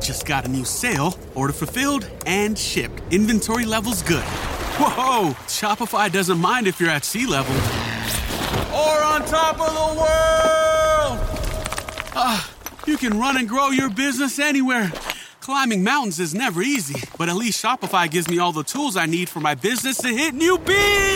Just got a new sale. Order fulfilled and shipped. Inventory levels good. Whoa, Shopify doesn't mind if you're at sea level. Or on top of the world. Ah, you can run and grow your business anywhere. Climbing mountains is never easy, but at least Shopify gives me all the tools I need for my business to hit new peaks.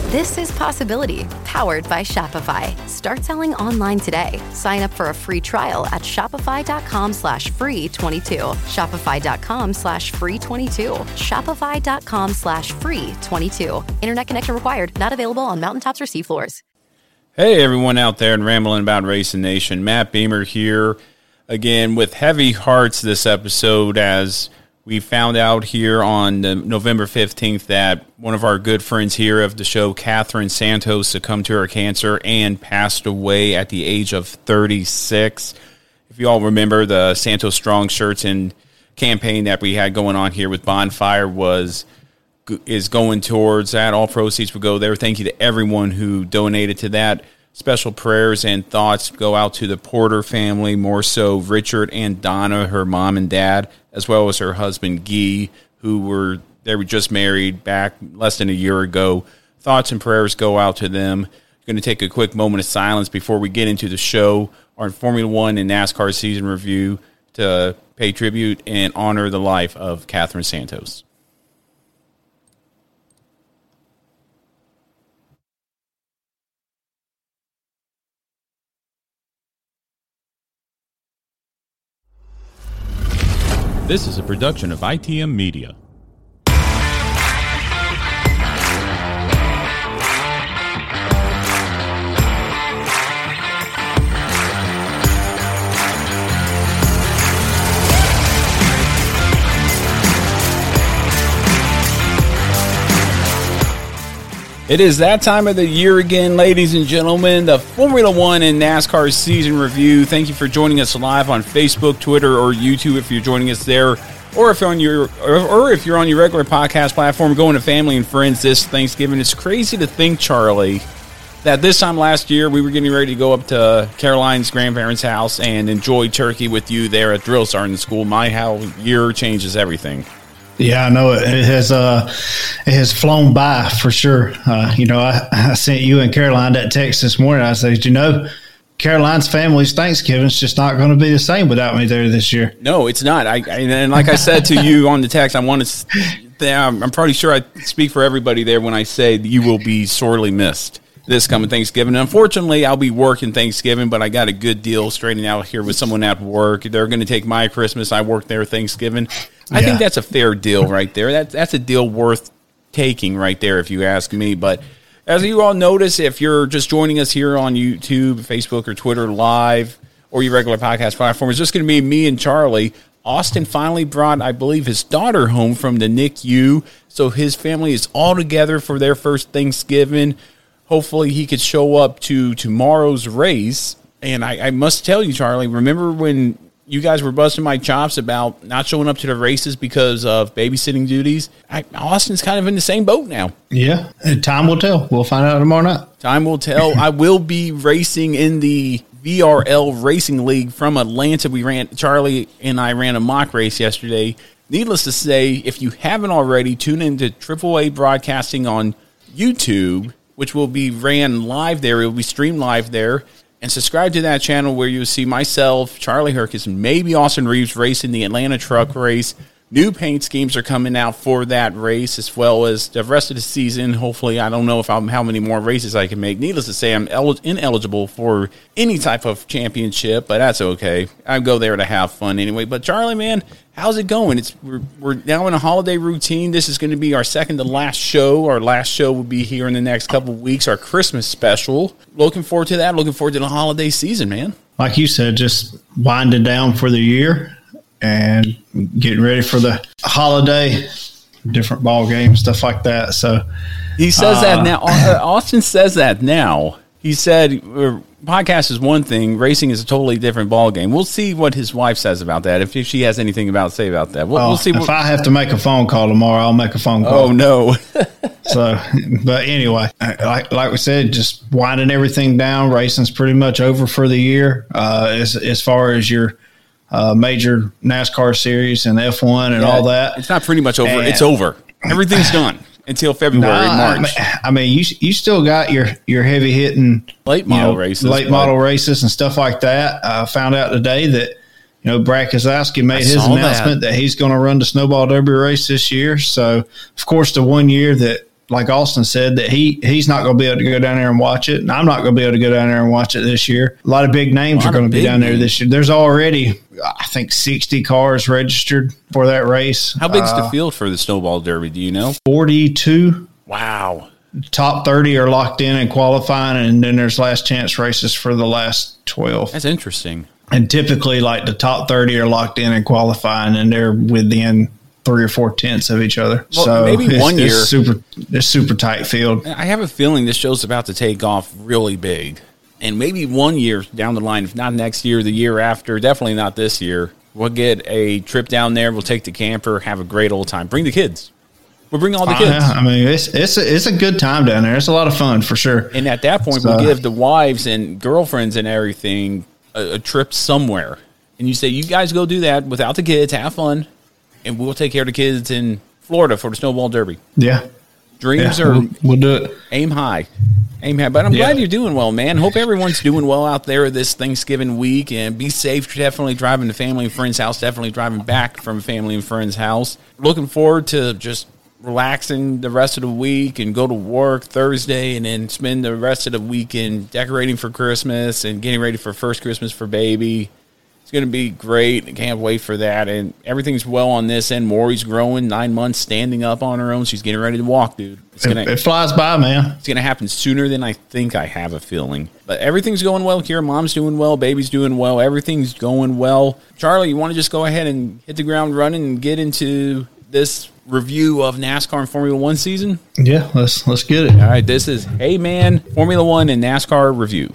This is Possibility, powered by Shopify. Start selling online today. Sign up for a free trial at shopify.com slash free 22. Shopify.com slash free 22. Shopify.com slash free 22. Internet connection required. Not available on mountaintops or seafloors. Hey, everyone out there and rambling about Racing Nation. Matt Beamer here again with heavy hearts this episode as we found out here on November 15th that one of our good friends here of the show, Catherine Santos, succumbed to her cancer and passed away at the age of 36. If you all remember, the Santos Strong shirts and campaign that we had going on here with Bonfire was is going towards that. All proceeds will go there. Thank you to everyone who donated to that. Special prayers and thoughts go out to the Porter family, more so Richard and Donna, her mom and dad, as well as her husband Guy, who were they were just married back less than a year ago. Thoughts and prayers go out to them. Going to take a quick moment of silence before we get into the show, our Formula One and NASCAR season review to pay tribute and honor the life of Catherine Santos. This is a production of ITM Media. It is that time of the year again, ladies and gentlemen. The Formula One and NASCAR season review. Thank you for joining us live on Facebook, Twitter, or YouTube. If you're joining us there, or if you're on your, or if you're on your regular podcast platform, going to family and friends this Thanksgiving. It's crazy to think, Charlie, that this time last year we were getting ready to go up to Caroline's grandparents' house and enjoy turkey with you there at drill sergeant school. My how year changes everything. Yeah, I know it, it has. Uh, it has flown by for sure. Uh, you know, I, I sent you and Caroline that text this morning. I said, you know, Caroline's family's Thanksgiving is just not going to be the same without me there this year. No, it's not. I, and like I said to you on the text, I want to. I'm pretty sure I speak for everybody there when I say you will be sorely missed this coming Thanksgiving. Unfortunately, I'll be working Thanksgiving, but I got a good deal straightening out here with someone at work. They're going to take my Christmas. I work there Thanksgiving. I yeah. think that's a fair deal right there. That, that's a deal worth taking right there, if you ask me. But As you all notice, if you're just joining us here on YouTube, Facebook, or Twitter live, or your regular podcast platform, it's just going to be me and Charlie. Austin finally brought, I believe, his daughter home from the NICU. So his family is all together for their first Thanksgiving. Hopefully, he could show up to tomorrow's race. And I, I must tell you, Charlie, remember when you guys were busting my chops about not showing up to the races because of babysitting duties? I, Austin's kind of in the same boat now. Yeah, and time will tell. We'll find out tomorrow night. Time will tell. I will be racing in the VRL Racing League from Atlanta. We ran Charlie and I ran a mock race yesterday. Needless to say, if you haven't already, tune into AAA Broadcasting on YouTube, which will be ran live there. It will be streamed live there. And subscribe to that channel where you'll see myself, Charlie Herkus, and maybe Austin Reeves racing the Atlanta truck race. New paint schemes are coming out for that race as well as the rest of the season. Hopefully, I don't know if I'm how many more races I can make. Needless to say, I'm el- ineligible for any type of championship, but that's okay. I go there to have fun anyway. But Charlie, man, how's it going? It's we're, we're now in a holiday routine. This is going to be our second to last show. Our last show will be here in the next couple weeks. Our Christmas special. Looking forward to that. Looking forward to the holiday season, man. Like you said, just winding down for the year and getting ready for the holiday, different ball games, stuff like that. So he says uh, that now. Austin says that now. He said uh, podcast is one thing, racing is a totally different ball game. We'll see what his wife says about that. If, she has anything about to say about that, we'll, well, we'll see. If what, I have to make a phone call tomorrow, I'll make a phone call. Oh no! so, but anyway, like like we said, just winding everything down. Racing's pretty much over for the year. Uh, as as far as your uh, major NASCAR series and F1 and Yeah, all that. It's not pretty much over. And- it's over. Everything's done until February, Nah, I March. mean, I mean, you you still got your your heavy hitting Late you model know, races, late but- model races, and stuff like that. I found out today that you know Brad Keselowski made I his saw that. announcement that, he's going to run the Snowball Derby race this year. So, of course, the one year that, like Austin said, that he he's not going to be able to go down there and watch it, and I'm not going to be able to go down there and watch it this year. A lot of big names are going to be down there this year. There's already, I think, 60 cars registered for that race. How big's Uh, the field for the Snowball Derby? Do you know? 42 Wow. top 30 are locked in and qualifying and then there's last chance races for the last 12 That's interesting. and typically like the top 30 are locked in and qualifying and they're within three or four tenths of each other Well, so maybe it's- one it's year- super it's super tight field I have a feeling this show's about to take off really big. And maybe one year down the line, if not next year, the year after, definitely not this year, we'll get a trip down there. We'll take the camper, have a great old time. Bring the kids. We'll bring all the kids. Uh, i mean it's it's a, it's a good time down there it's a lot of fun for sure And at that point, So- we'll give the wives and girlfriends and everything a, a trip somewhere. And you say, you guys go do that without the kids, have fun, and we'll take care of the kids in Florida for the Snowball Derby. yeah Dreams Yeah, are we'll, we'll do it aim high. Aim high. But I'm Yeah. glad you're doing well, man. Hope everyone's doing well out there this Thanksgiving week and be safe. Definitely driving to family and friends' house. Definitely driving back from family and friends' house. Looking forward to just relaxing the rest of the week and go to work Thursday and then spend the rest of the weekend decorating for Christmas and getting ready for first Christmas for baby. It's going to be great. I can't wait for that. And everything's well on this end. Maury's growing, nine months, standing up on her own. She's getting ready to walk, dude. It's going to it flies by man it's going to happen sooner than I think I have a feeling. But everything's going well here. Mom's doing well. Baby's doing well. Everything's going well. Charlie, you want to just go ahead and hit the ground running and get into this review of NASCAR and Formula One season? yeah let's let's get it All right, this is Hey Man Formula One and NASCAR review.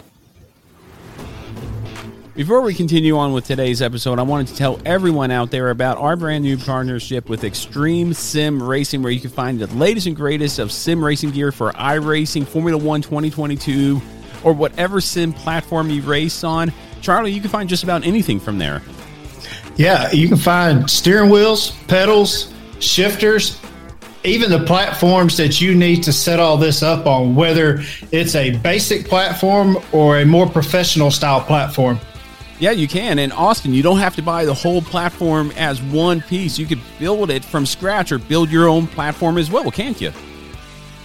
Before we continue on with today's episode, I wanted to tell everyone out there about our brand new partnership with Extreme Sim Racing, where you can find the latest and greatest of sim racing gear for iRacing, Formula One 2022, or whatever sim platform you race on. Charlie, you can find just about anything from there. Yeah, you can find steering wheels, pedals, shifters, even the platforms that you need to set all this up on, whether it's a basic platform or a more professional style platform. Yeah, you can. And Austin, you don't have to buy the whole platform as one piece. You could build it from scratch or build your own platform as well, can't you?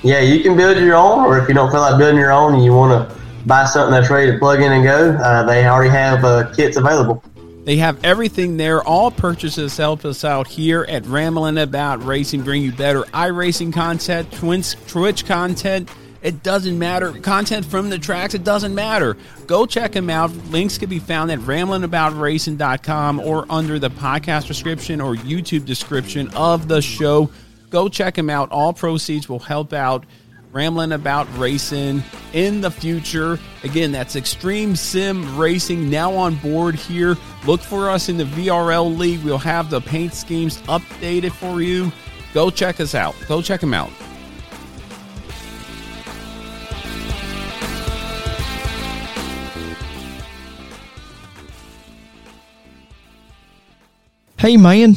Yeah, you can build your own, or if you don't feel like building your own and you want to buy something that's ready to plug in and go, uh, they already have uh, kits available. They have everything there. All purchases help us out here at Rambling About Racing, bring you better iRacing content, Twins, Twitch content, It doesn't matter. Content from the tracks, it doesn't matter. Go check them out. Links can be found at ramblingaboutracing.com or under the podcast description or YouTube description of the show. Go check them out. All proceeds will help out Rambling About Racing in the future. Again, that's Extreme Sim Racing now on board here. Look for us in the VRL League. We'll have the paint schemes updated for you. Go check us out. Go check them out. Hey, man.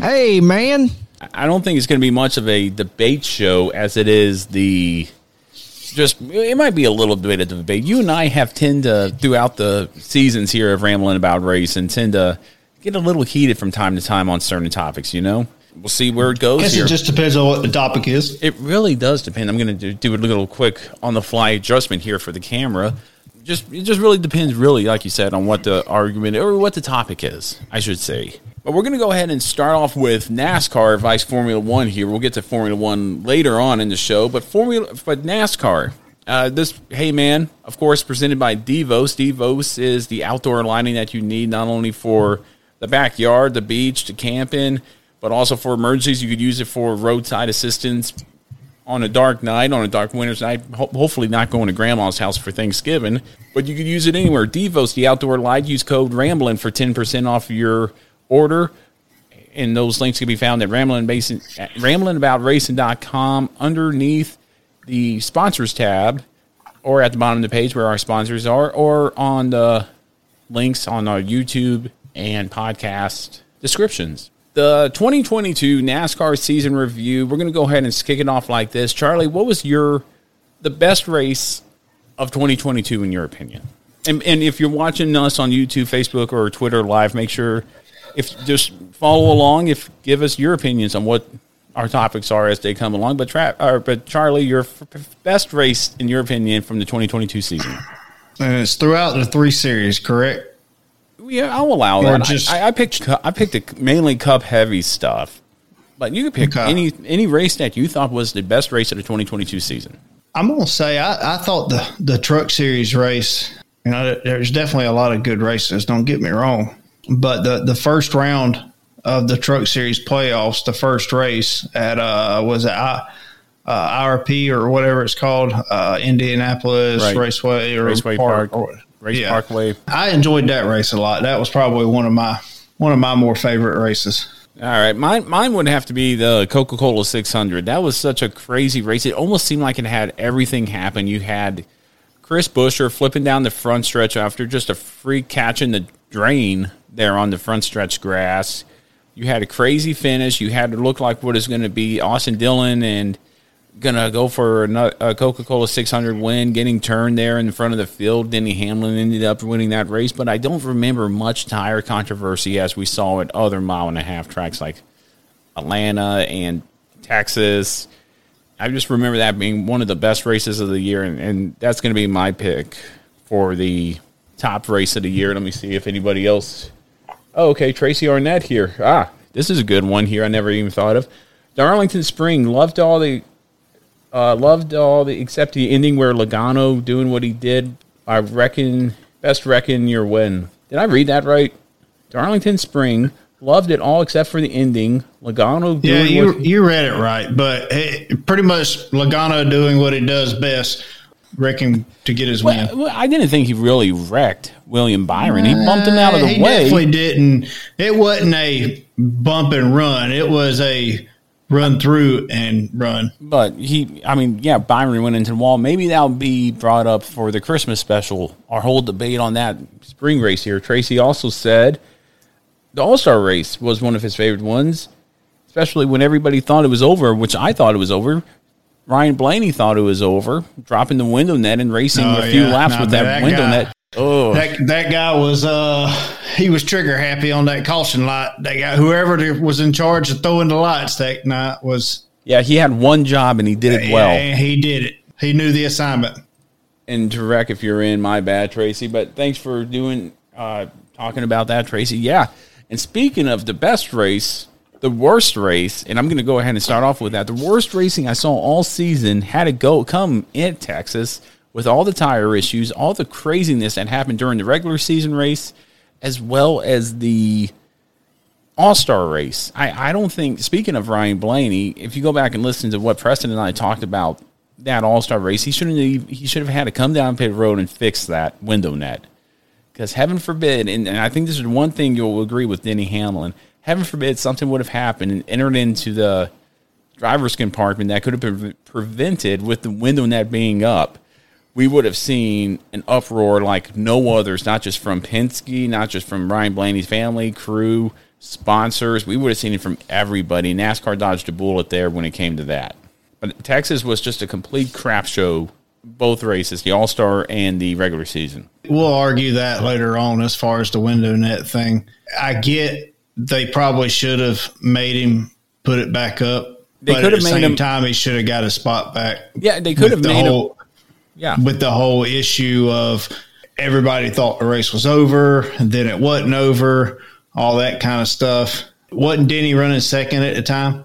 Hey, man. I don't think it's going to be much of a debate show as it is the just it might be a little bit of debate. You and I have tend to throughout the seasons here of rambling about race and tend to get a little heated from time to time on certain topics. You know, we'll see where it goes. I guess here. it just depends on what the topic is. It really does depend. I'm going to do, a little quick on the fly adjustment here for the camera. Just it just really depends, really, like you said, on what the argument or what the topic is. I should say. But we're going to go ahead and start off with NASCAR Vice Formula One here. We'll get to Formula One later on in the show, but Formula, but NASCAR. Uh, this hey man, of course, presented by Devos. Devos is the outdoor lighting that you need not only for the backyard, the beach, to camping, but also for emergencies. You could use it for roadside assistance on a dark night, on a dark winter's night. Ho- hopefully, not going to grandma's house for Thanksgiving, but you could use it anywhere. Devos, the outdoor light. Use code Ramblin for ten percent off your order. And those links can be found at Ramblin' Basin, at underneath the sponsors tab or at the bottom of the page where our sponsors are or on the links on our YouTube and podcast descriptions. The 2022 NASCAR season review, we're going to go ahead and kick it off like this. Charlie, what was your the best race of 2022 in your opinion? And, and if you're watching us on YouTube, Facebook, or Twitter live, make sure if just follow along. If give us your opinions on what our topics are as they come along. But tra- or, but Charlie, your f- best race in your opinion from the 2022 season? And it's throughout the three series, correct? Yeah, I'll allow Or that. just- I, I picked cu- I picked a, mainly Cup heavy stuff, but you could pick Okay. any any race that you thought was the best race of the 2022 season. I'm gonna say I, I thought the the truck series race. You know, there's definitely a lot of good races. Don't get me wrong, but the the first round of the truck series playoffs, the first race at uh was it I, uh, IRP or whatever it's called, uh, Indianapolis Right. Raceway or Raceway Park, Park, or- Race yeah. Parkway. I enjoyed that race a lot. That was probably one of my one of my more favorite races. All right, mine mine would have to be the Coca Cola 600. That was such a crazy race. It almost seemed like it had everything happen. You had Chris Buescher flipping down the front stretch after just a freak catch in the drain there on the front stretch grass. You had a crazy finish. You had to look like what is going to be Austin Dillon and to go for a Coca Cola 600 win, getting turned there in front of the field. Denny Hamlin ended up winning that race, but I don't remember much tire controversy as we saw at other mile and a half tracks like Atlanta and Texas. I just remember that being one of the best races of the year, and, and that's going to be my pick for the top race of the year. Let me see if anybody else. Oh, okay, Tracy Arnett here. Ah, this is a good one here. I never even thought of. Darlington Spring loved all the, uh, loved all the except the ending where Logano doing what he did. I reckon best reckon your win. Did I read that right? Darlington Spring loved it all except for the ending. Logano Yeah, doing you what you read it right, but it, pretty much Logano doing what he does best, wrecking to get his win. Well, I didn't think he really wrecked William Byron. He bumped him out of the he way. definitely didn't. It wasn't a bump and run. It was a run through and run. But he, I mean, yeah, Byron went into the wall. Maybe that'll be brought up for the Christmas special. Our whole debate on that spring race here. Tracy also said the All Star race was one of his favorite ones, especially when everybody thought it was over, which I thought it was over. Ryan Blaney thought it was over, dropping the window net and racing Oh, a few yeah. laps with that, that window guy- net. Oh, That that guy was uh he was trigger happy on that caution light. That guy, whoever was in charge of throwing the lights that night was yeah, he had one job and he did it well. Yeah, he did it. He knew the assignment. and to wreck if you're in. My bad, Tracy. But thanks for doing, uh, talking about that, Tracy. Yeah. And speaking of the best race, the worst race, and I'm going to go ahead and start off with that. The worst racing I saw all season had to go come in Texas with all the tire issues, all the craziness that happened during the regular season race, as well as the All Star race. I, I don't think. Speaking of Ryan Blaney, if you go back and listen to what Preston and I talked about that All Star race, he shouldn't. Have, he should have had to come down pit road and fix that window net. Because heaven forbid, and, and I think this is one thing you'll agree with Denny Hamlin. Heaven forbid something would have happened and entered into the driver's compartment that could have been prevented with the window net being up. We would have seen an uproar like no others, not just from Penske, not just from Ryan Blaney's family, crew, sponsors. We would have seen it from everybody. NASCAR dodged a bullet there when it came to that. But Texas was just a complete crap show both races, the All Star and the regular season. We'll argue that later on as far as the window net thing. I get they probably should have made him put it back up. They but could at have the made same him- time he should have got his spot back. Yeah, they could have the made him. Yeah. with the whole issue of everybody thought the race was over, and then it wasn't over, all that kind of stuff. Wasn't Denny running second at the time?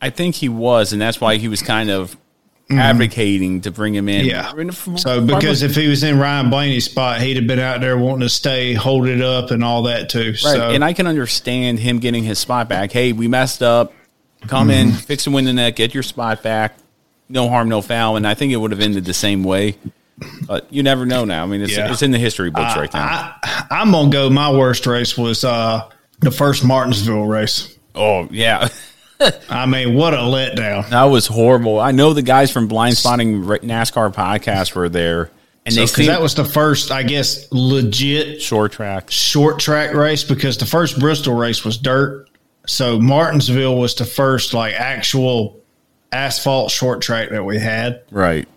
I think he was, and that's why he was kind of advocating to bring him in. Mm-hmm. Yeah. So because if he was in Ryan Blaney's spot, he'd have been out there wanting to stay, hold it up, and all that too. Right. So and I can understand him getting his spot back. Hey, we messed up. Come in, Mm-hmm. fix the win the net, get your spot back. No harm, no foul. And I think it would have ended the same way. But you never know now. I mean, it's, Yeah. it's in the history books I- right now. I'm gonna go. My worst race was uh, the first Martinsville race. oh, yeah. I mean, what a letdown. That was horrible. I know the guys from Blind Spotting NASCAR podcast were there. And So, they seemed- that was the first, I guess, legit short track short track race because the first Bristol race was dirt. So Martinsville was the first like actual asphalt short track that we had. Right.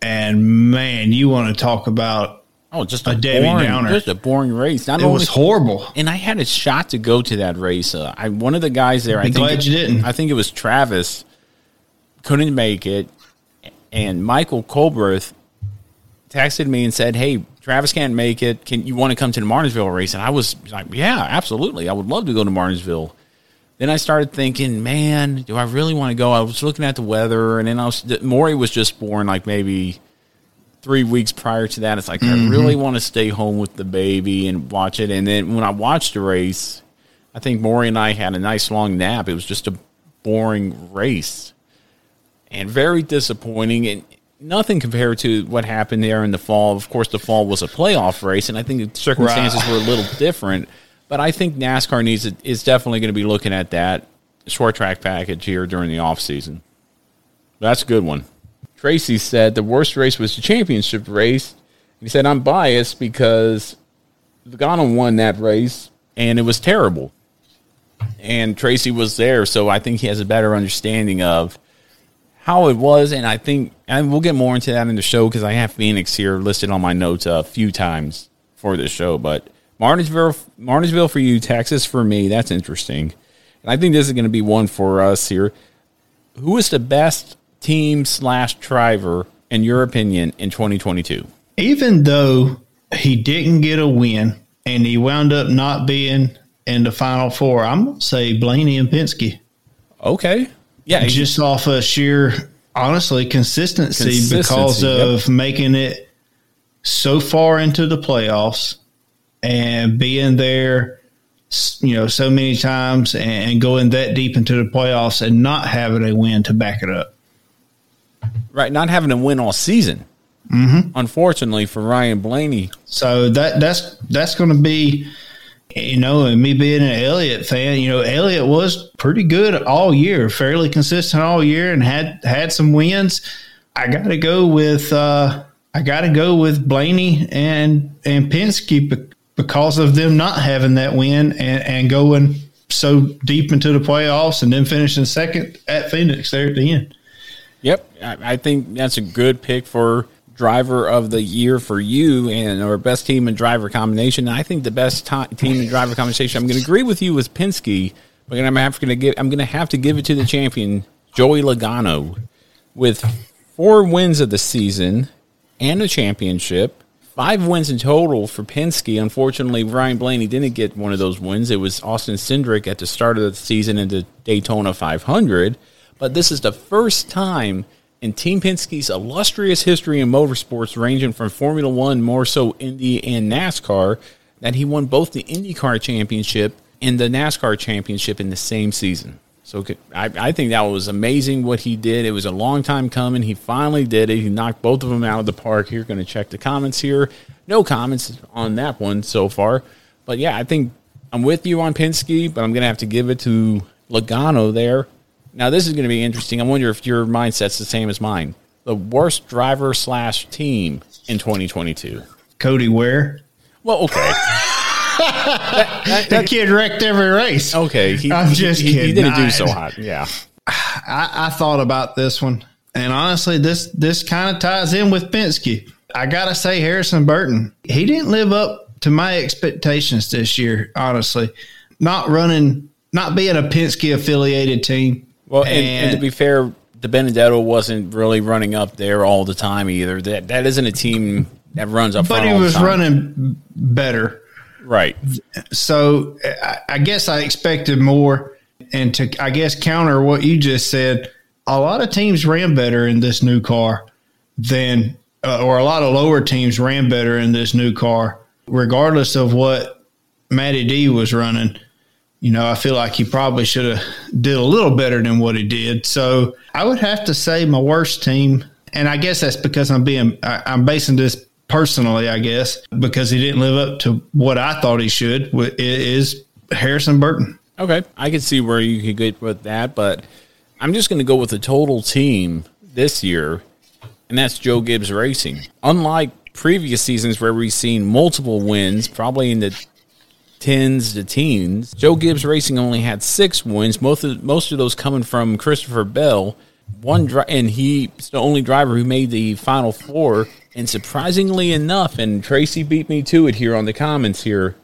And man, you want to talk about Oh, just a, a, Debbie boring, Downer. Just a boring race. Not It only- was horrible. And I had a shot to go to that race. Uh, I one of the guys there. I Be think glad you didn't. I think it was Travis. Couldn't make it, and Michael Colbreth texted me and said, "Hey, Travis can't make it. Can you want to come to the Martinsville race?" And I was like, "Yeah, absolutely. I would love to go to Martinsville." Then I started thinking, "Man, do I really want to go?" I was looking at the weather, and then I was Maury was just born like maybe three weeks prior to that. It's like Mhm. I really want to stay home with the baby and watch it. And then when I watched the race, I think Maury and I had a nice long nap. It was just a boring race and very disappointing and nothing compared to what happened there in the fall. Of course, the fall was a playoff race, and I think the circumstances Right. were a little different. But I think NASCAR needs to, is definitely going to be looking at that short track package here during the off season. That's a good one. Tracy said the worst race was the championship race. He said I'm biased because Logano won that race and it was terrible. And Tracy was there, so I think he has a better understanding of how it was. And I think, and we'll get more into that in the show because I have Phoenix here listed on my notes a few times for this show. But Martinsville, Martinsville for you, Texas for me. That's interesting. And I think this is going to be one for us here. Who is the best team slash driver in your opinion in 2022? even though he didn't get a win and he wound up not being in the final four, I'm gonna say Blaney and Penske. Okay. Yeah. Just off of sheer honestly consistency, because Consistency, yep. of making it so far into the playoffs and being there you know so many times and going that deep into the playoffs and not having a win to back it up. Right. Not having to win all season. Mm-hmm. Unfortunately for Ryan Blaney. So that that's that's going to be, you know, and me being an Elliott fan, you know, Elliott was pretty good all year, fairly consistent all year, and had had some wins. I got to go with uh, I got to go with Blaney and and Penske because of them not having that win and, and going so deep into the playoffs and then finishing second at Phoenix there at the end. Yep, I think that's a good pick for driver of the year for you and our best team and driver combination. I think the best t- team and driver combination. I'm going to agree with you with Penske, but I'm have to give. I'm going to have to give it to the champion Joey Logano with four wins of the season and a championship. Five wins in total for Penske. Unfortunately, Ryan Blaney didn't get one of those wins. It was Austin Cindric at the start of the season in the Daytona 500. But this is the first time in Team Penske's illustrious history in motorsports, ranging from Formula One, more so Indy and NASCAR, that he won both the IndyCar Championship and the NASCAR Championship in the same season. So I, I, think that was amazing what he did. It was a long time coming. He finally did it. He knocked both of them out of the park. Here, going to check the comments here. No comments on that one so far. But yeah, I think I'm with you on Penske, but I'm going to have to give it to Logano there. Now, this is going to be interesting. I wonder if your mindset's the same as mine. The worst driver slash team in 2022. Cody Ware. Well, okay. that, that, the kid wrecked every race. Okay, he, I'm just he, kidding. He didn't do so hot. Yeah, I, I thought about this one, and honestly, this this kind of ties in with Penske. I gotta say, Harrison Burton. He didn't live up to my expectations this year. Honestly, not running, not being a Penske affiliated team. Well, and, and, and to be fair, DiBenedetto wasn't really running up there all the time either. That that isn't a team that runs up. But he was running better. Right. So I, I guess I expected more. And to, I guess, counter what you just said, a lot of teams ran better in this new car than, uh, or a lot of lower teams ran better in this new car, regardless of what Matty D was running. You know, I feel like he probably should have did a little better than what he did. So I would have to say my worst team, and I guess that's because I'm being I, I'm basing this personally, I guess, because he didn't live up to what I thought he should, is Harrison Burton. Okay. I can see where you could get with that, but I'm just going to go with the total team this year, and that's Joe Gibbs Racing. Unlike previous seasons where we've seen multiple wins, probably in the tens to teens, Joe Gibbs Racing only had six wins, most of, most of those coming from Christopher Bell. One dri- and he's the only driver who made the final four and surprisingly enough, and Tracy beat me to it here on the comments here,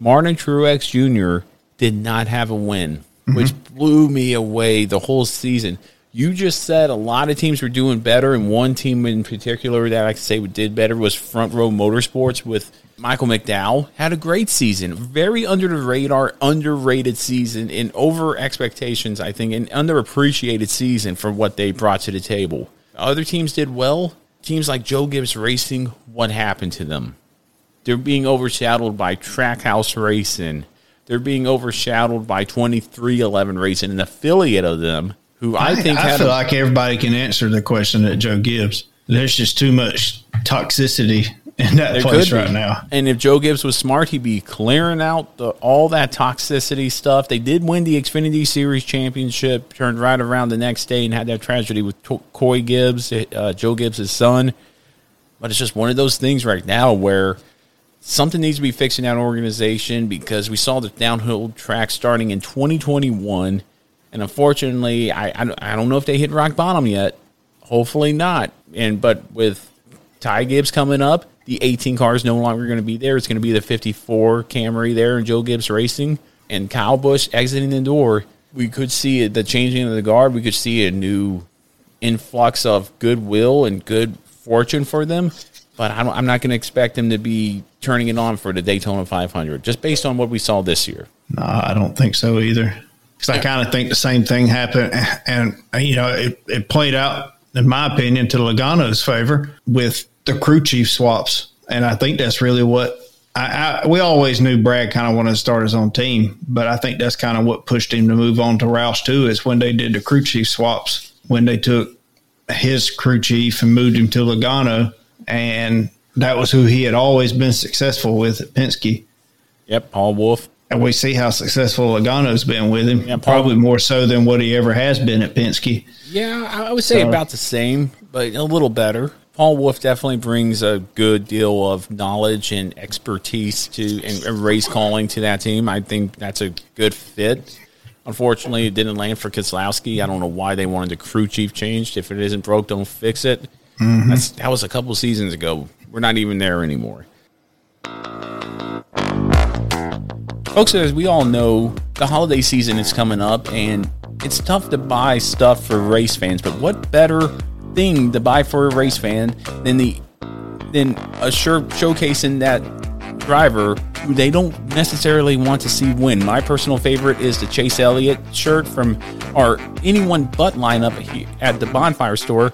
Martin Truex Jr. did not have a win, mm-hmm. which blew me away the whole season. You just said a lot of teams were doing better, and one team in particular that I could say did better was Front Row Motorsports with Michael McDowell. Had a great season, very under the radar, underrated season, and over expectations, I think, an underappreciated season for what they brought to the table. Other teams did well, teams like Joe Gibbs Racing, what happened to them? They're being overshadowed by Trackhouse Racing. They're being overshadowed by 23XI Racing, an affiliate of them, who I, I think I feel a, like everybody can answer the question that Joe Gibbs. There's just too much toxicity in that place right now. And if Joe Gibbs was smart, he'd be clearing out the, all that toxicity stuff. They did win the Xfinity Series championship, turned right around the next day and had that tragedy with Coy Gibbs, uh, Joe Gibbs' son. But it's just one of those things right now where something needs to be fixed in that organization because we saw the downhill track starting in 2021. And unfortunately, I, I, I don't know if they hit rock bottom yet. Hopefully not. And but with Ty Gibbs coming up, the 18 car is no longer going to be there. It's going to be the 54 Camry there and Joe Gibbs Racing and Kyle Busch exiting the door. We could see the changing of the guard. We could see a new influx of goodwill and good fortune for them. But I am not going to expect them to be turning it on for the Daytona 500 just based on what we saw this year. No, I don't think so either. Because I kind of think the same thing happened, and you know it, it played out, in my opinion, to Logano's favor with the crew chief swaps, and I think that's really what I, I, we always knew Brad kind of wanted to start his own team, but I think that's kind of what pushed him to move on to Roush too. Is when they did the crew chief swaps, when they took his crew chief and moved him to Logano, and that was who he had always been successful with at Penske. Yep, Paul Wolfe. And we see how successful Logano's been with him. Yeah, probably more so than what he ever has been at Penske. Yeah, I would say so, about the same, but a little better. Paul Wolfe definitely brings a good deal of knowledge and expertise to and, and race calling to that team. I think that's a good fit. Unfortunately, it didn't land for Keselowski. I don't know why they wanted the crew chief changed. If it isn't broke, don't fix it. Mhm. That's, that was a couple seasons ago. We're not even there anymore. Folks, as we all know, the holiday season is coming up and it's tough to buy stuff for race fans, but what better thing to buy for a race fan than the than a shirt showcasing that driver who they don't necessarily want to see win. My personal favorite is the Chase Elliott shirt from our anyone but lineup at the Bonfire store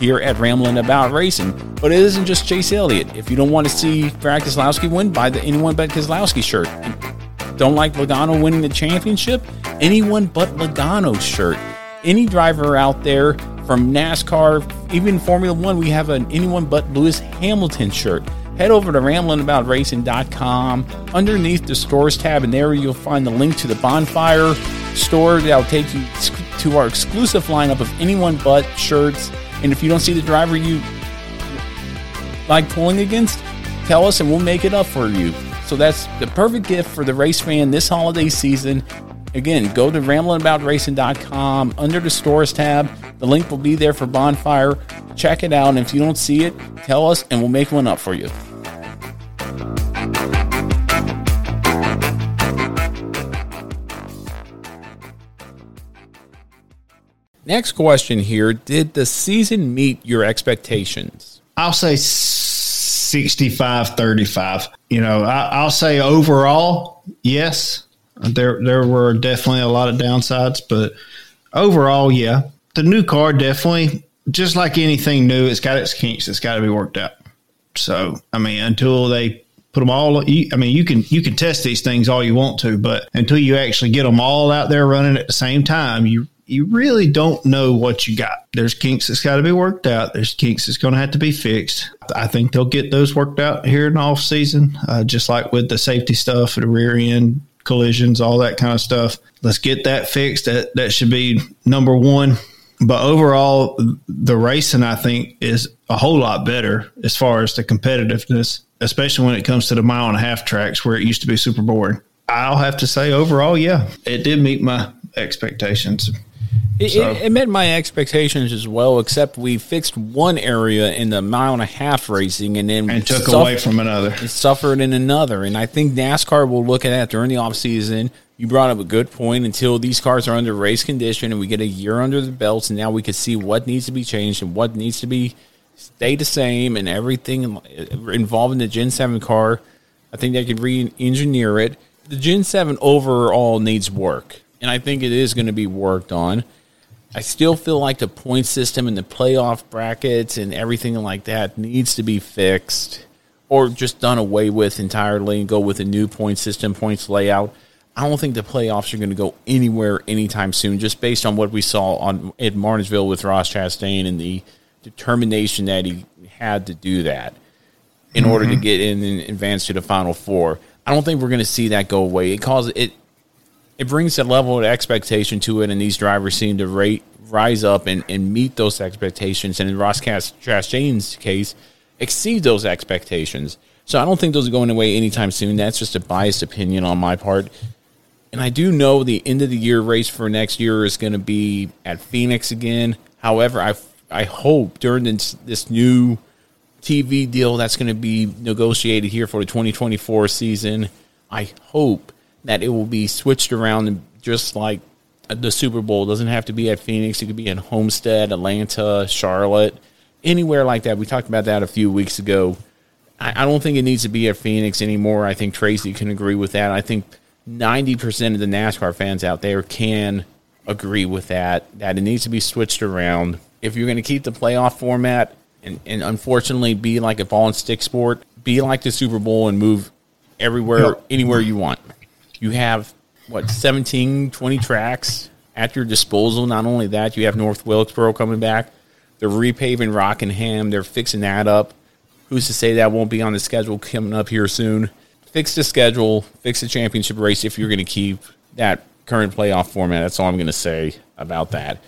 here at Rambling About Racing. But it isn't just Chase Elliott. If you don't want to see Brad Keselowski win, buy the anyone but Keselowski shirt. Don't like Logano winning the championship? Anyone but Logano shirt. Any driver out there from NASCAR, even Formula One, we have an anyone but Lewis Hamilton shirt. Head over to ramblingaboutracing.com underneath the stores tab, and there you'll find the link to the bonfire store that'll take you to our exclusive lineup of anyone but shirts. And if you don't see the driver you like pulling against, tell us and we'll make it up for you. So that's the perfect gift for the race fan this holiday season. Again, go to ramblingaboutracing.com under the stores tab. The link will be there for Bonfire. Check it out. And if you don't see it, tell us and we'll make one up for you. Next question here Did the season meet your expectations? I'll say 65 35. You know, I, I'll say overall, yes. There there were definitely a lot of downsides, but overall, yeah. The new car definitely, just like anything new, it's got its kinks. It's got to be worked out. So, I mean, until they put them all, I mean, you can you can test these things all you want to, but until you actually get them all out there running at the same time, you you really don't know what you got. There's kinks that's got to be worked out. There's kinks that's going to have to be fixed. I think they'll get those worked out here in the off season, uh, just like with the safety stuff, the rear end collisions, all that kind of stuff. Let's get that fixed. That that should be number one. But overall, the racing I think is a whole lot better as far as the competitiveness, especially when it comes to the mile and a half tracks where it used to be super boring. I'll have to say overall, yeah, it did meet my expectations. It, So- it, it met my expectations as well, except we fixed one area in the mile and a half racing, and then And took suff- away from another. it suffered in another. And I think NASCAR will look at that during the offseason. You brought up a good point. Until these cars are under race condition and we get a year under the belts, and now we can see what needs to be changed and what needs to be stay the same, and everything uh, involving the Gen Seven car. I think they could re-engineer it. The Gen Seven overall needs work, and I think it is going to be worked on. I still feel like the point system and the playoff brackets and everything like that needs to be fixed or just done away with entirely and go with a new point system, points layout. I don't think the playoffs are going to go anywhere anytime soon, just based on what we saw on at Martinsville with Ross Chastain and the determination that he had to do that in order to Mhm. get in and advance to the final four. I don't think we're going to see that go away. It causes it it brings a level of expectation to it, and these drivers seem to rate, rise up and, and meet those expectations. And in Ross Chastain's case, exceed those expectations. So I don't think those are going away anytime soon. That's just a biased opinion on my part. And I do know the end of the year race for next year is going to be at Phoenix again. However, I I hope during this, this new TV deal that's going to be negotiated here for the 2024 season, I hope that it will be switched around just like the Super Bowl It doesn't have to be at Phoenix. It could be in Homestead, Atlanta, Charlotte, anywhere like that. We talked about that a few weeks ago. I, I don't think it needs to be at Phoenix anymore. I think Tracy can agree with that. I think 90% of the NASCAR fans out there can agree with that, that it needs to be switched around. If you're going to keep the playoff format and, and unfortunately be like a ball and stick sport, be like the Super Bowl and move everywhere, Yep. anywhere you want. You have, what, 17, 20 tracks at your disposal. Not only that, you have North Wilkesboro coming back. They're repaving Rockingham. They're fixing that up. Who's to say that won't be on the schedule coming up here soon? Fix the schedule, fix the championship race if you're going to keep that current playoff format. That's all I'm going to say about that.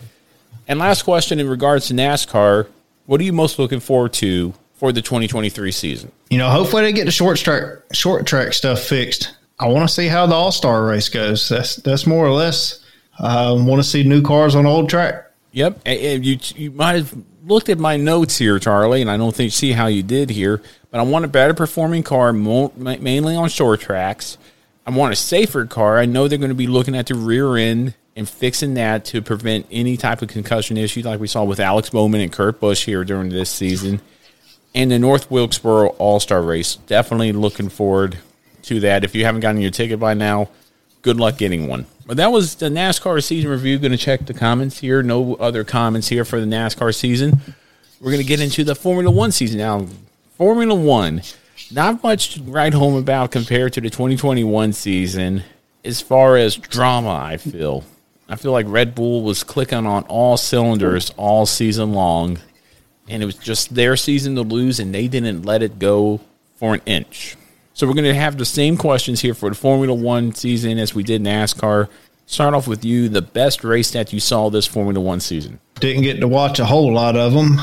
And last question in regards to NASCAR What are you most looking forward to for the 2023 season? You know, hopefully they get the short track short track stuff fixed. I want to see how the All Star race goes. That's that's more or less. I uh, want to see new cars on old track. Yep, and you you might have looked at my notes here, Charlie, and I don't think see how you did here. But I want a better performing car, mainly on short tracks. I want a safer car. I know they're going to be looking at the rear end and fixing that to prevent any type of concussion issue, like we saw with Alex Bowman and Kurt Busch here during this season. And the North Wilkesboro All Star Race, definitely looking forward to that. If you haven't gotten your ticket by now, good luck getting one. But that was the NASCAR season review. Going to check the comments here. No other comments here for the NASCAR season. We're going to get into the Formula One season now. Formula One, not much to write home about compared to the 2021 season as far as drama, I feel. I feel like Red Bull was clicking on all cylinders all season long, and it was just their season to lose, and they didn't let it go for an inch. So we're going to have the same questions here for the Formula One season as we did in NASCAR. Start off with you, the best race that you saw this Formula One season. Didn't get to watch a whole lot of them.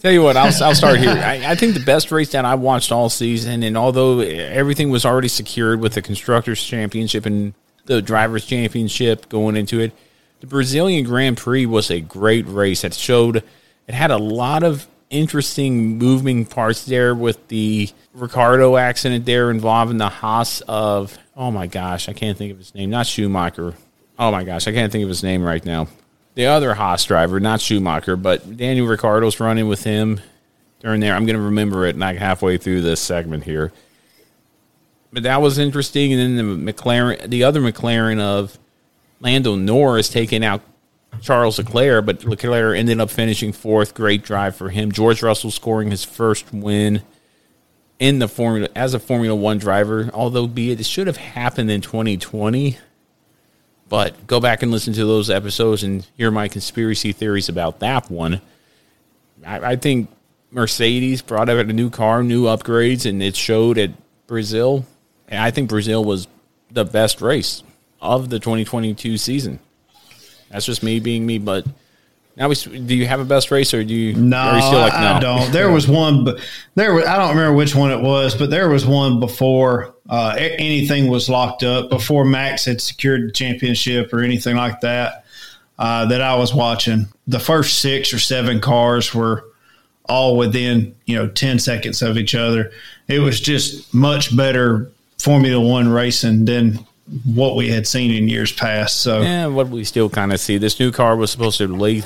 Tell you what, I'll, I'll start here. I, I, think the best race that I watched all season, and although everything was already secured with the Constructors' Championship and the Drivers' Championship going into it, the Brazilian Grand Prix was a great race that showed it had a lot of interesting moving parts there with the Ricciardo accident there involving the Haas of oh my gosh, I can't think of his name. Not Schumacher. Oh my gosh, I can't think of his name right now. The other Haas driver, not Schumacher, but Daniel Ricciardo's running with him during there. I'm going to remember it like halfway through this segment here. But that was interesting. And then the McLaren, the other McLaren of Lando Norris taking out Charles Leclerc, but Leclerc ended up finishing fourth. Great drive for him. George Russell scoring his first win in the formula as a Formula One driver. Although be it, it should have happened in 2020. But go back and listen to those episodes and hear my conspiracy theories about that one. I, I think Mercedes brought out a new car, new upgrades, and it showed at Brazil. And I think Brazil was the best race of the 2022 season. That's just me being me. But now, we, do you have a best race, or do you? No, you like, no? I don't. There was one, but there was. I don't remember which one it was, but there was one before uh, anything was locked up, before Max had secured the championship or anything like that. Uh, that I was watching. The first six or seven cars were all within you know ten seconds of each other. It was just much better Formula One racing than what we had seen in years past. So yeah, what we still kind of see. This new car was supposed to lead,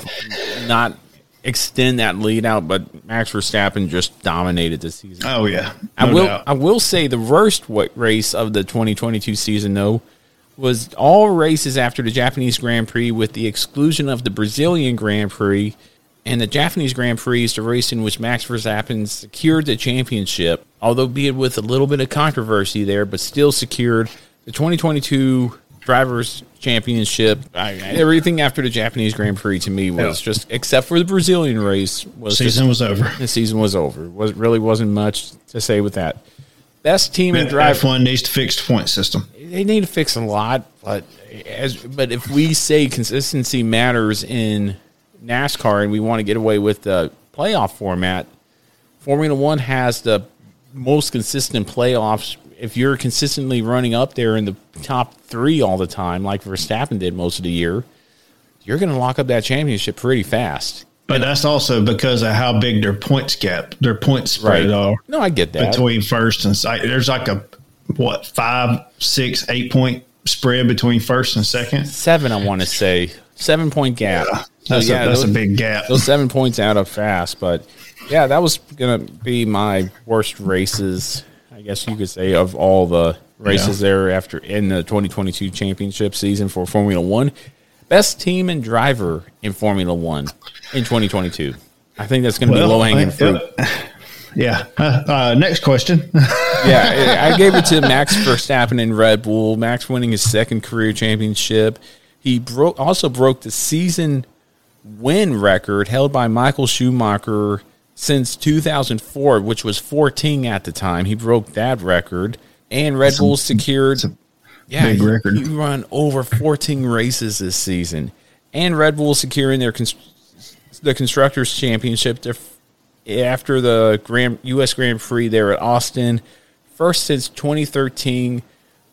not extend that lead out, but Max Verstappen just dominated the season. Oh yeah, no I will. Doubt. I will say the worst race of the 2022 season though was all races after the Japanese Grand Prix, with the exclusion of the Brazilian Grand Prix. And the Japanese Grand Prix is the race in which Max Verstappen secured the championship, although be it with a little bit of controversy there, but still secured the 2022 drivers championship I, everything after the japanese grand prix to me was yeah. just except for the brazilian race was season just, was over. The season was over. Was really wasn't much to say with that. Best team in drive f1 needs to fix the point system. They need to fix a lot but as but if we say consistency matters in nascar and we want to get away with the playoff format formula one has the most consistent playoffs if you're consistently running up there in the top three all the time, like Verstappen did most of the year, you're going to lock up that championship pretty fast. But and, that's also because of how big their points gap, their points spread right. are. No, I get that between first and second. There's like a what five, six, eight point spread between first and second. Seven, I want to say seven point gap. Yeah, that's, so, yeah, a, that's those, a big gap. Those seven points out of fast, but yeah, that was going to be my worst races I guess you could say, of all the races yeah. there after in the 2022 championship season for Formula One. Best team and driver in Formula One in 2022. I think that's going to well, be low hanging fruit. Yeah. Uh, uh, next question. yeah, I gave it to Max Verstappen in Red Bull. Max winning his second career championship. He broke also broke the season win record held by Michael Schumacher since 2004, which was 14 at the time. He broke that record, and Red Bull secured. yeah, big record. He run over 14 races this season, and Red Bull securing their the constructors championship, after the Grand U.S. Grand Prix there at Austin, first since 2013,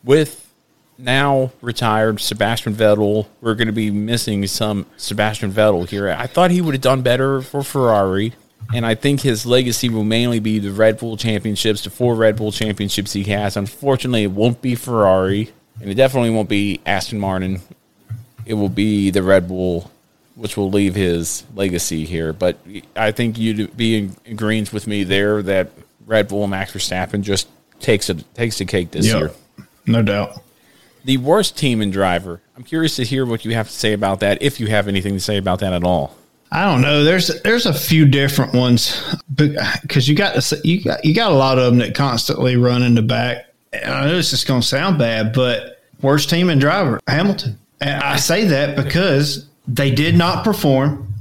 with now retired Sebastian Vettel. We're going to be missing some Sebastian Vettel here. I thought he would have done better for Ferrari, and I think his legacy will mainly be the Red Bull championships, the four Red Bull championships he has. Unfortunately, it won't be Ferrari, and it definitely won't be Aston Martin. It will be the Red Bull, which will leave his legacy here. But I think you'd be in agreement with me there that Red Bull Max Verstappen just takes a takes the cake this Yep. year. No doubt. The worst team and driver. I'm curious to hear what you have to say about that, if you have anything to say about that at all. I don't know. There's there's a few different ones because uh, you got to, you got you got a lot of them that constantly run in the back. And I know this is going to sound bad, but worst team and driver Hamilton. And I say that because they did not perform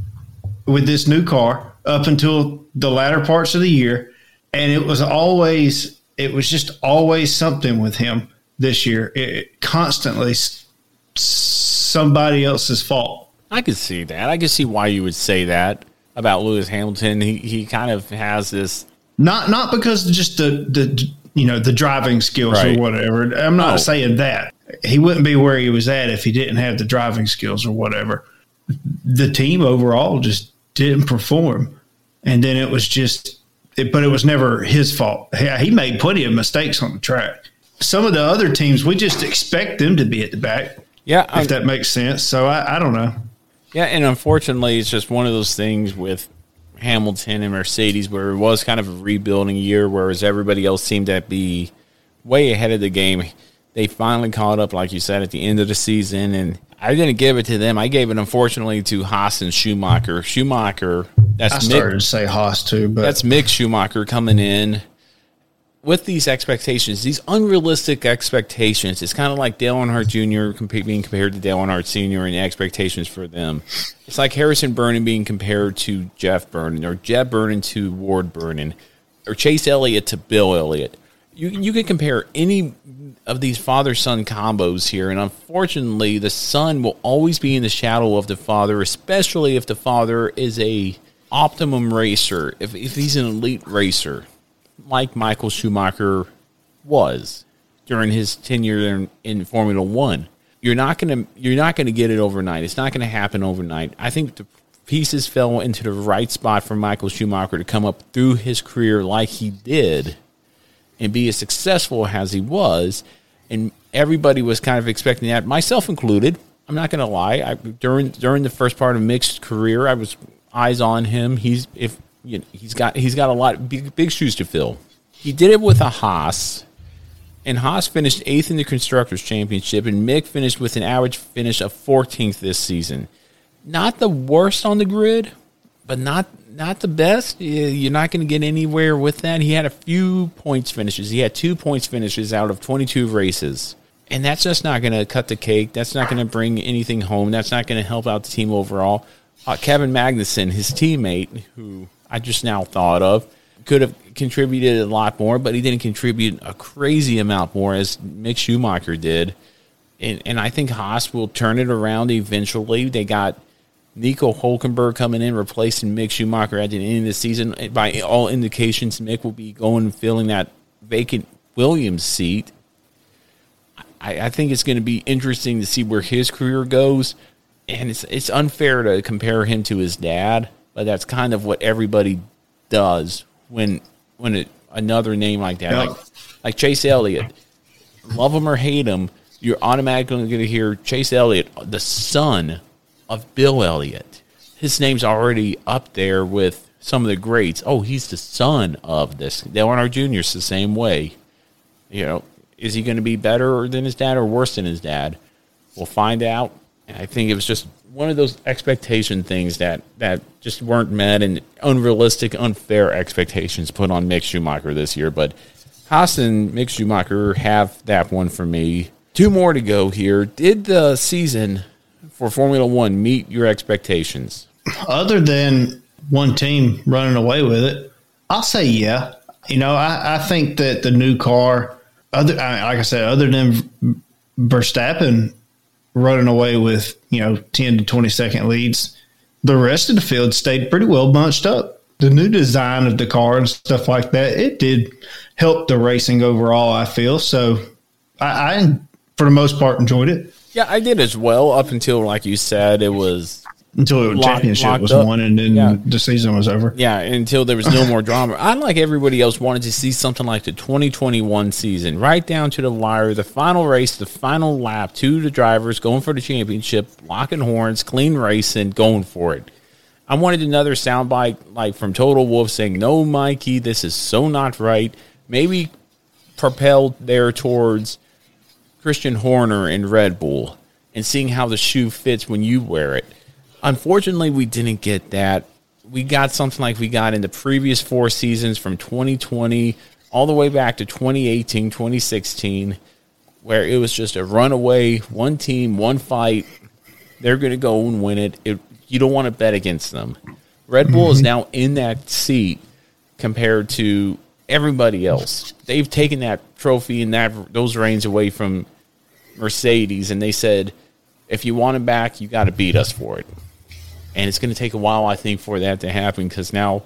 with this new car up until the latter parts of the year, and it was always it was just always something with him this year. It, it constantly somebody else's fault. I could see that. I could see why you would say that about Lewis Hamilton. He he kind of has this. Not not because just the the you know the driving skills Right. or whatever. I'm not No. saying that he wouldn't be where he was at if he didn't have the driving skills or whatever. The team overall just didn't perform, and then it was just. It, but it was never his fault. He, he made plenty of mistakes on the track. Some of the other teams, we just expect them to be at the back. Yeah, if that makes sense. So I, I don't know. Yeah, and unfortunately, it's just one of those things with Hamilton and Mercedes where it was kind of a rebuilding year, whereas everybody else seemed to be way ahead of the game. They finally caught up, like you said, at the end of the season, and I didn't give it to them. I gave it, unfortunately, to Haas and Schumacher. Schumacher, that's I Mick- started to say Haas too, but that's Mick Schumacher coming in with these expectations, these unrealistic expectations. It's kind of like Dale Earnhardt Jr. being compared to Dale Earnhardt Sr. and the expectations for them. It's like Harrison Burton being compared to Jeff Burton, or Jeb Burton to Ward Burton, or Chase Elliott to Bill Elliott. You you can compare any of these father son combos here, and unfortunately, the son will always be in the shadow of the father, especially if the father is a optimum racer. If if he's an elite racer, like Michael Schumacher was during his tenure in, in Formula One. You're not gonna you're not gonna get it overnight. It's not gonna happen overnight. I think the pieces fell into the right spot for Michael Schumacher to come up through his career like he did and be as successful as he was. And everybody was kind of expecting that, myself included. I'm not going to lie. I, during during the first part of Mick's career, I was eyes on him. He's if you know, he's got he's got a lot big big shoes to fill. He did it with a Haas, and Haas finished eighth in the constructors championship, and Mick finished with an average finish of 14th this season. Not the worst on the grid, but not not the best. You- You're not going to get anywhere with that. He had a few points finishes. He had two points finishes out of 22 races. And that's just not going to cut the cake. That's not going to bring anything home. That's not going to help out the team overall. Uh, Kevin Magnussen, his teammate, who I just now thought of, could have contributed a lot more, but he didn't contribute a crazy amount more as Mick Schumacher did. And, and I think Haas will turn it around eventually. They got Nico Hulkenberg coming in, replacing Mick Schumacher at the end of the season. By all indications, Mick will be going and filling that vacant Williams seat. I, I think it's going to be interesting to see where his career goes. And it's it's unfair to compare him to his dad, but that's kind of what everybody does when when it, another name like that, Yeah. like like Chase Elliott, love him or hate him, you're automatically going to hear Chase Elliott, the son of Bill Elliott. His name's already up there with some of the greats. Oh, he's the son of this. Dale Earnhardt Jr. is the same way. You know, is he going to be better than his dad or worse than his dad? We'll find out. And I think it was just one of those expectation things that that just weren't met and unrealistic, unfair expectations put on Mick Schumacher this year. But Haas and Mick Schumacher have that one for me. Two more to go here. Did the season for Formula One meet your expectations? other than one team running away with it, I'll say yeah. You know, I, I think that the new car, other I- like I said, other than Verstappen running away with you know ten to twenty second leads, the rest of the field stayed pretty well bunched up. the new design of the car and stuff like that, it did help the racing overall. I feel so. I, I for the most part enjoyed it. Yeah, I did as well. Up until like you said, it was until the championship locked was up. won and then Yeah. the season was over. Yeah, until there was no more drama. I, like everybody else, wanted to see something like the 2021 season, right down to the wire, the final race, the final lap, to the drivers going for the championship, locking horns, clean racing, going for it. I wanted another soundbite like from Toto Wolff saying, "No, Mikey, this is so not right." Maybe propelled there towards Christian Horner and Red Bull and seeing how the shoe fits when you wear it. Unfortunately, we didn't get that. We got something like we got in the previous four seasons from 2020 all the way back to 2018, 2016, where it was just a runaway, one team, one fight. They're going to go and win it. it. You don't want to bet against them. Red Bull is mm-hmm. now in that seat compared to everybody else. They've taken that trophy and that those reins away from Mercedes, and they said, if you want it back, you got to beat us for it. And it's going to take a while, I think, for that to happen because now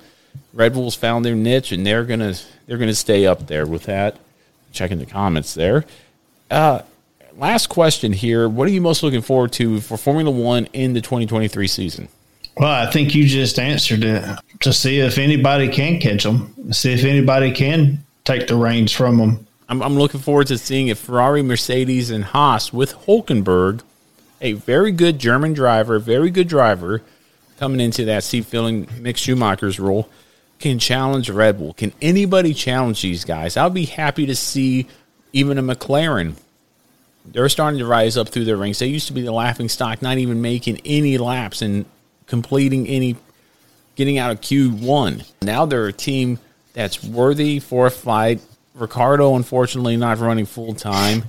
Red Bull's found their niche, and they're gonna they're gonna stay up there with that. Checking the comments there. Uh, last question here: What are you most looking forward to for Formula One in the 2023 season? Well, I think you just answered it to see if anybody can catch them, see if anybody can take the reins from them. I'm, I'm looking forward to seeing if Ferrari, Mercedes, and Haas with Hulkenberg, a very good German driver, very good driver, coming into that seat filling Mick Schumacher's role, can challenge Red Bull. Can anybody challenge these guys? I'll be happy to see even a McLaren. They're starting to rise up through their ranks. They used to be the laughing stock, not even making any laps and completing any, getting out of Q1. Now they're a team that's worthy for a fight. Ricciardo, unfortunately, not running full time.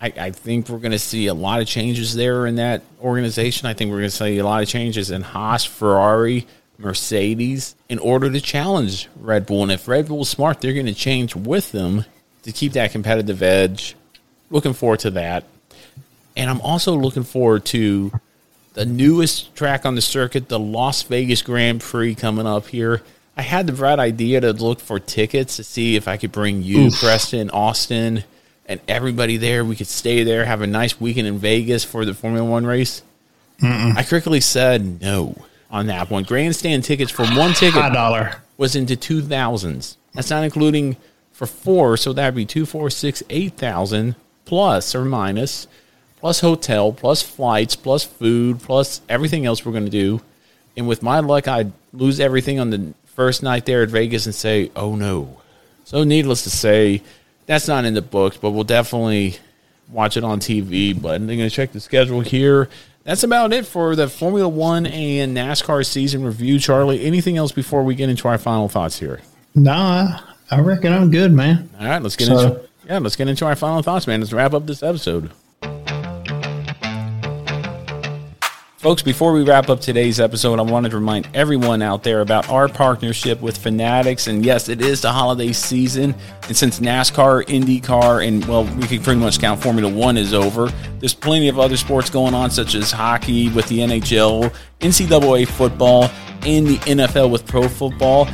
I, I think we're going to see a lot of changes there in that organization. I think we're going to see a lot of changes in Haas, Ferrari, Mercedes in order to challenge Red Bull. And if Red Bull's smart, they're going to change with them to keep that competitive edge. Looking forward to that. And I'm also looking forward to the newest track on the circuit, the Las Vegas Grand Prix coming up here. I had the bright idea to look for tickets to see if I could bring you, Oof. Preston, Austin, and everybody there. We could stay there, have a nice weekend in Vegas for the Formula One race. Mm-mm. I quickly said no on that one. Grandstand tickets for one ticket High dollar. was into two thousands. That's not including for four, so that'd be two, four, six, eight thousand plus or minus, plus hotel, plus flights, plus food, plus everything else we're going to do. And with my luck, I'd lose everything on the first night there at Vegas and say, "Oh no." So needless to say, that's not in the books, but we'll definitely watch it on TV. But I'm going to check the schedule here. That's about it for the Formula One and NASCAR season review. Charlie, anything else before we get into our final thoughts here? Nah, I, reckon I'm good, man. All right, let's get So- into yeah, let's get into our final thoughts, man. Let's wrap up this episode. Folks, before we wrap up today's episode, I wanted to remind everyone out there about our partnership with Fanatics. And yes, it is the holiday season. And since NASCAR, IndyCar, and well, we can pretty much count Formula One is over, there's plenty of other sports going on, such as hockey with the NHL, NCAA football, and the NFL with pro football.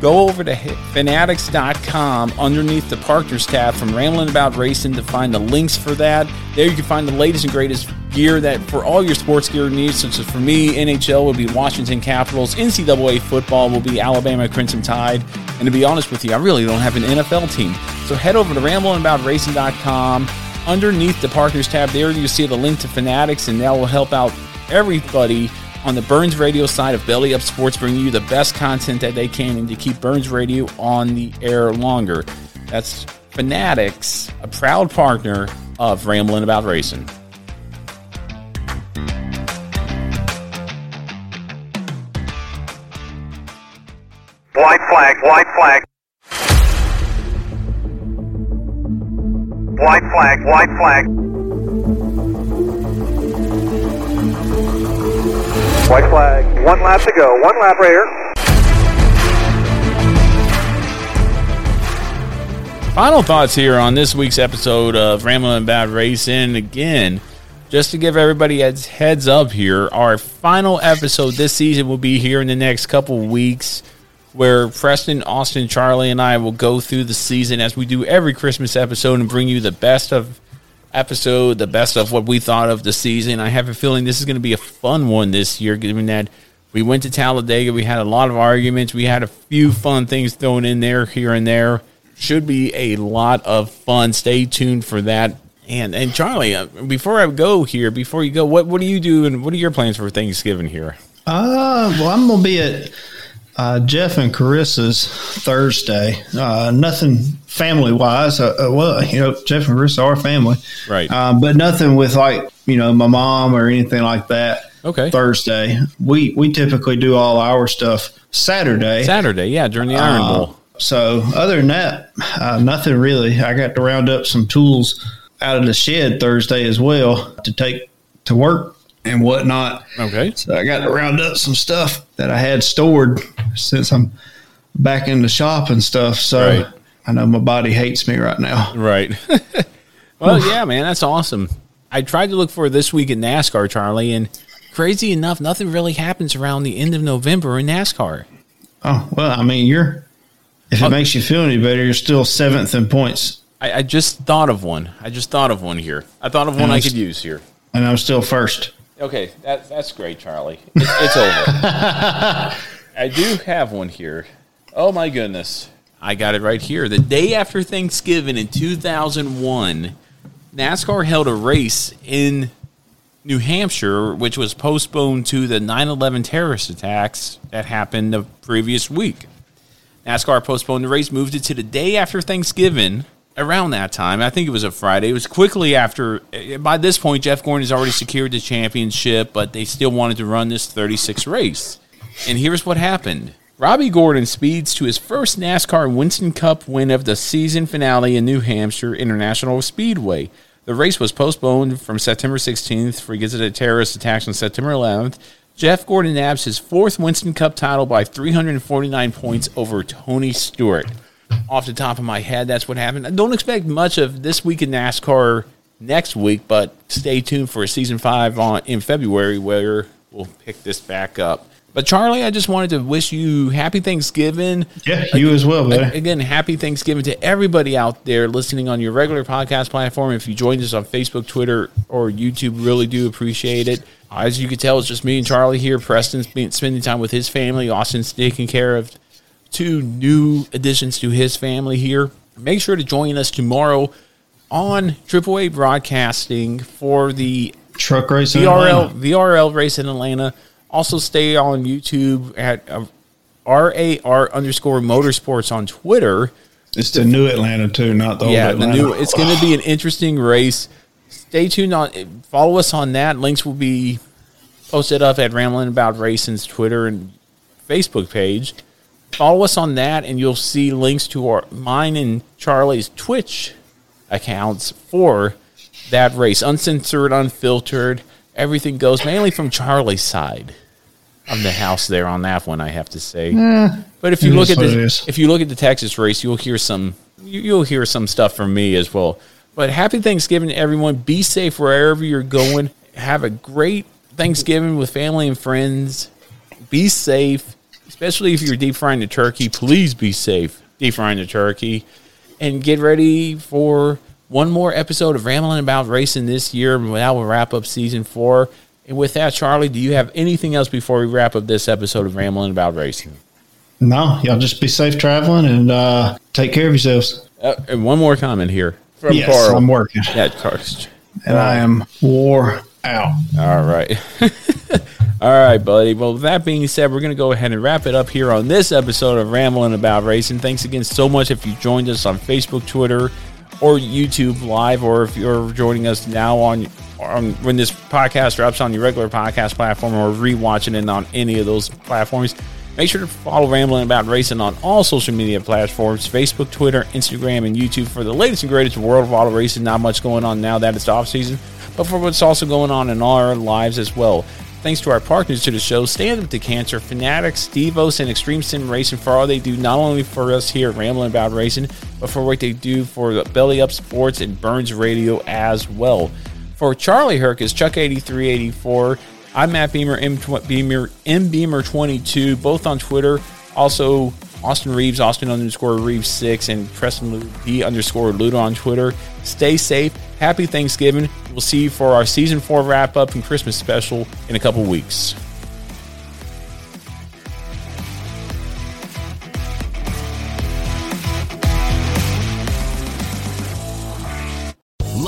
Go over to fanatics.com underneath the partners tab from Rambling About Racing to find the links for that. There you can find the latest and greatest gear that for all your sports gear needs, such as for me, NHL will be Washington Capitals, NCAA football will be Alabama Crimson Tide. And to be honest with you, I really don't have an NFL team. So head over to ramblingaboutracing.com. Underneath the partners tab there, you see the link to Fanatics, and that will help out everybody on the Burns Radio side of Belly Up Sports, bringing you the best content that they can and to keep Burns Radio on the air longer. That's Fanatics, a proud partner of Rambling About Racing. White flag, white flag. White flag, white flag. White flag. One lap to go. One lap right here. Final thoughts here on this week's episode of Rambling About Racing. Again, just to give everybody a heads up here, our final episode this season will be here in the next couple weeks where Preston, Austin, Charlie, and I will go through the season as we do every Christmas episode and bring you the best of episode, the best of what we thought of the season. I have a feeling this is going to be a fun one this year, given that we went to Talladega. We had a lot of arguments. We had a few fun things thrown in there here and there. Should be a lot of fun. Stay tuned for that. And and Charlie, uh, before I go here, before you go, what what do you do and what are your plans for Thanksgiving here? Uh, well, I'm gonna be at uh, Jeff and Carissa's Thursday. Uh, nothing family wise. Uh, uh, well, you know, Jeff and Carissa are family, right? Um, but nothing with like you know my mom or anything like that. Okay. Thursday, we we typically do all our stuff Saturday. Saturday, yeah, during the Iron Uh, Bowl. So other than that, uh, nothing really. I got to round up some tools out of the shed Thursday as well to take to work and whatnot. Okay. So I got to round up some stuff that I had stored since I'm back in the shop and stuff. So Right. I know my body hates me right now. Right. well, yeah, man, that's awesome. I tried to look for this week in NASCAR, Charlie, and crazy enough, nothing really happens around the end of November in NASCAR. Oh well, I mean you're. If it oh. makes you feel any better, you're still seventh in points, I, I just thought of one. I just thought of one here. I thought of one I could use here. and I'm still first. Okay, that, that's great, Charlie. It's, it's over. I do have one here. Oh my goodness. I got it right here. The day after Thanksgiving in 2001, NASCAR held a race in New Hampshire, which was postponed to the 9 11 terrorist attacks that happened the previous week. NASCAR postponed the race, moved it to the day after Thanksgiving. Around that time, I think it was a Friday. It was quickly after. eh, By this point, Jeff Gordon has already secured the championship, but they still wanted to run this 36 race. And here's what happened Robby Gordon speeds to his first NASCAR Winston Cup win of the season finale in New Hampshire International Speedway. The race was postponed from September 16th for because of terrorist attacks on September 11th. Jeff Gordon nabs his fourth Winston Cup title by 349 points over Tony Stewart. Off the top of my head, that's what happened. I don't expect much of this week in NASCAR next week, but stay tuned for season five on in February where we'll pick this back up. But Charlie, I just wanted to wish you happy Thanksgiving. Yeah, you as well, buddy. Again, happy Thanksgiving to everybody out there listening on your regular podcast platform. If you joined us on Facebook, Twitter, or YouTube, really do appreciate it. As you can tell, it's just me and Charlie here. Preston's been spending time with his family. Austin's taking care of two new additions to his family here. Make sure to join us tomorrow on AAA Broadcasting for the Truck race in VRL Atlanta. VRL race in Atlanta. Also, stay on YouTube at uh, RAR underscore motorsports on Twitter. It's the new Atlanta too, not the old yeah, Atlanta. the new. It's going to be an interesting race. Stay tuned on. Follow us on that. Links will be posted up at Rambling About Racing's Twitter and Facebook page. Follow us on that, and you'll see links to our mine and Charlie's Twitch accounts for that race, uncensored, unfiltered. Everything goes mainly from Charlie's side of the house there on that one. I have to say, Eh, but if you look at the if you look at the Texas race, you'll hear some you- you'll hear some stuff from me as well. But happy Thanksgiving to everyone. Be safe wherever you're going. Have a great Thanksgiving with family and friends. Be safe, especially if you're deep frying the turkey. Please be safe deep frying the turkey, and get ready for one more episode of Rambling About Racing this year. and That will wrap up season four. And with that, Charlie, do you have anything else before we wrap up this episode of Rambling About Racing? No, y'all just be safe traveling and uh, take care of yourselves. Uh, and one more comment here from Yes, Carl. I'm working. Yeah, Carl. And I am wore out. All right. All right, buddy. Well, with that being said, we're going to go ahead and wrap it up here on this episode of Rambling About Racing. Thanks again so much if you joined us on Facebook, Twitter, or YouTube Live, or if you're joining us now on, on when this podcast drops on your regular podcast platform or rewatching it on any of those platforms. Make sure to follow Rambling About Racing on all social media platforms Facebook, Twitter, Instagram, and YouTube for the latest and greatest world of auto racing. Not much going on now that it's off season, but for what's also going on in our lives as well. Thanks to our partners to the show, Stand Up to Cancer, Fanatics, Devos, and Extreme Sim Racing for all they do, not only for us here at Rambling About Racing, but for what they do for the Belly Up Sports and Burns Radio as well. For Charlie Herkus, Chuck8384, I'm Matt Beamer, M, Beamer, M Beamer 22, both on Twitter. Also Austin Reeves, Austin underscore Reeves six, and Preston B underscore Ludo on Twitter. Stay safe. Happy Thanksgiving. We'll see you for our season four wrap up and Christmas special in a couple weeks.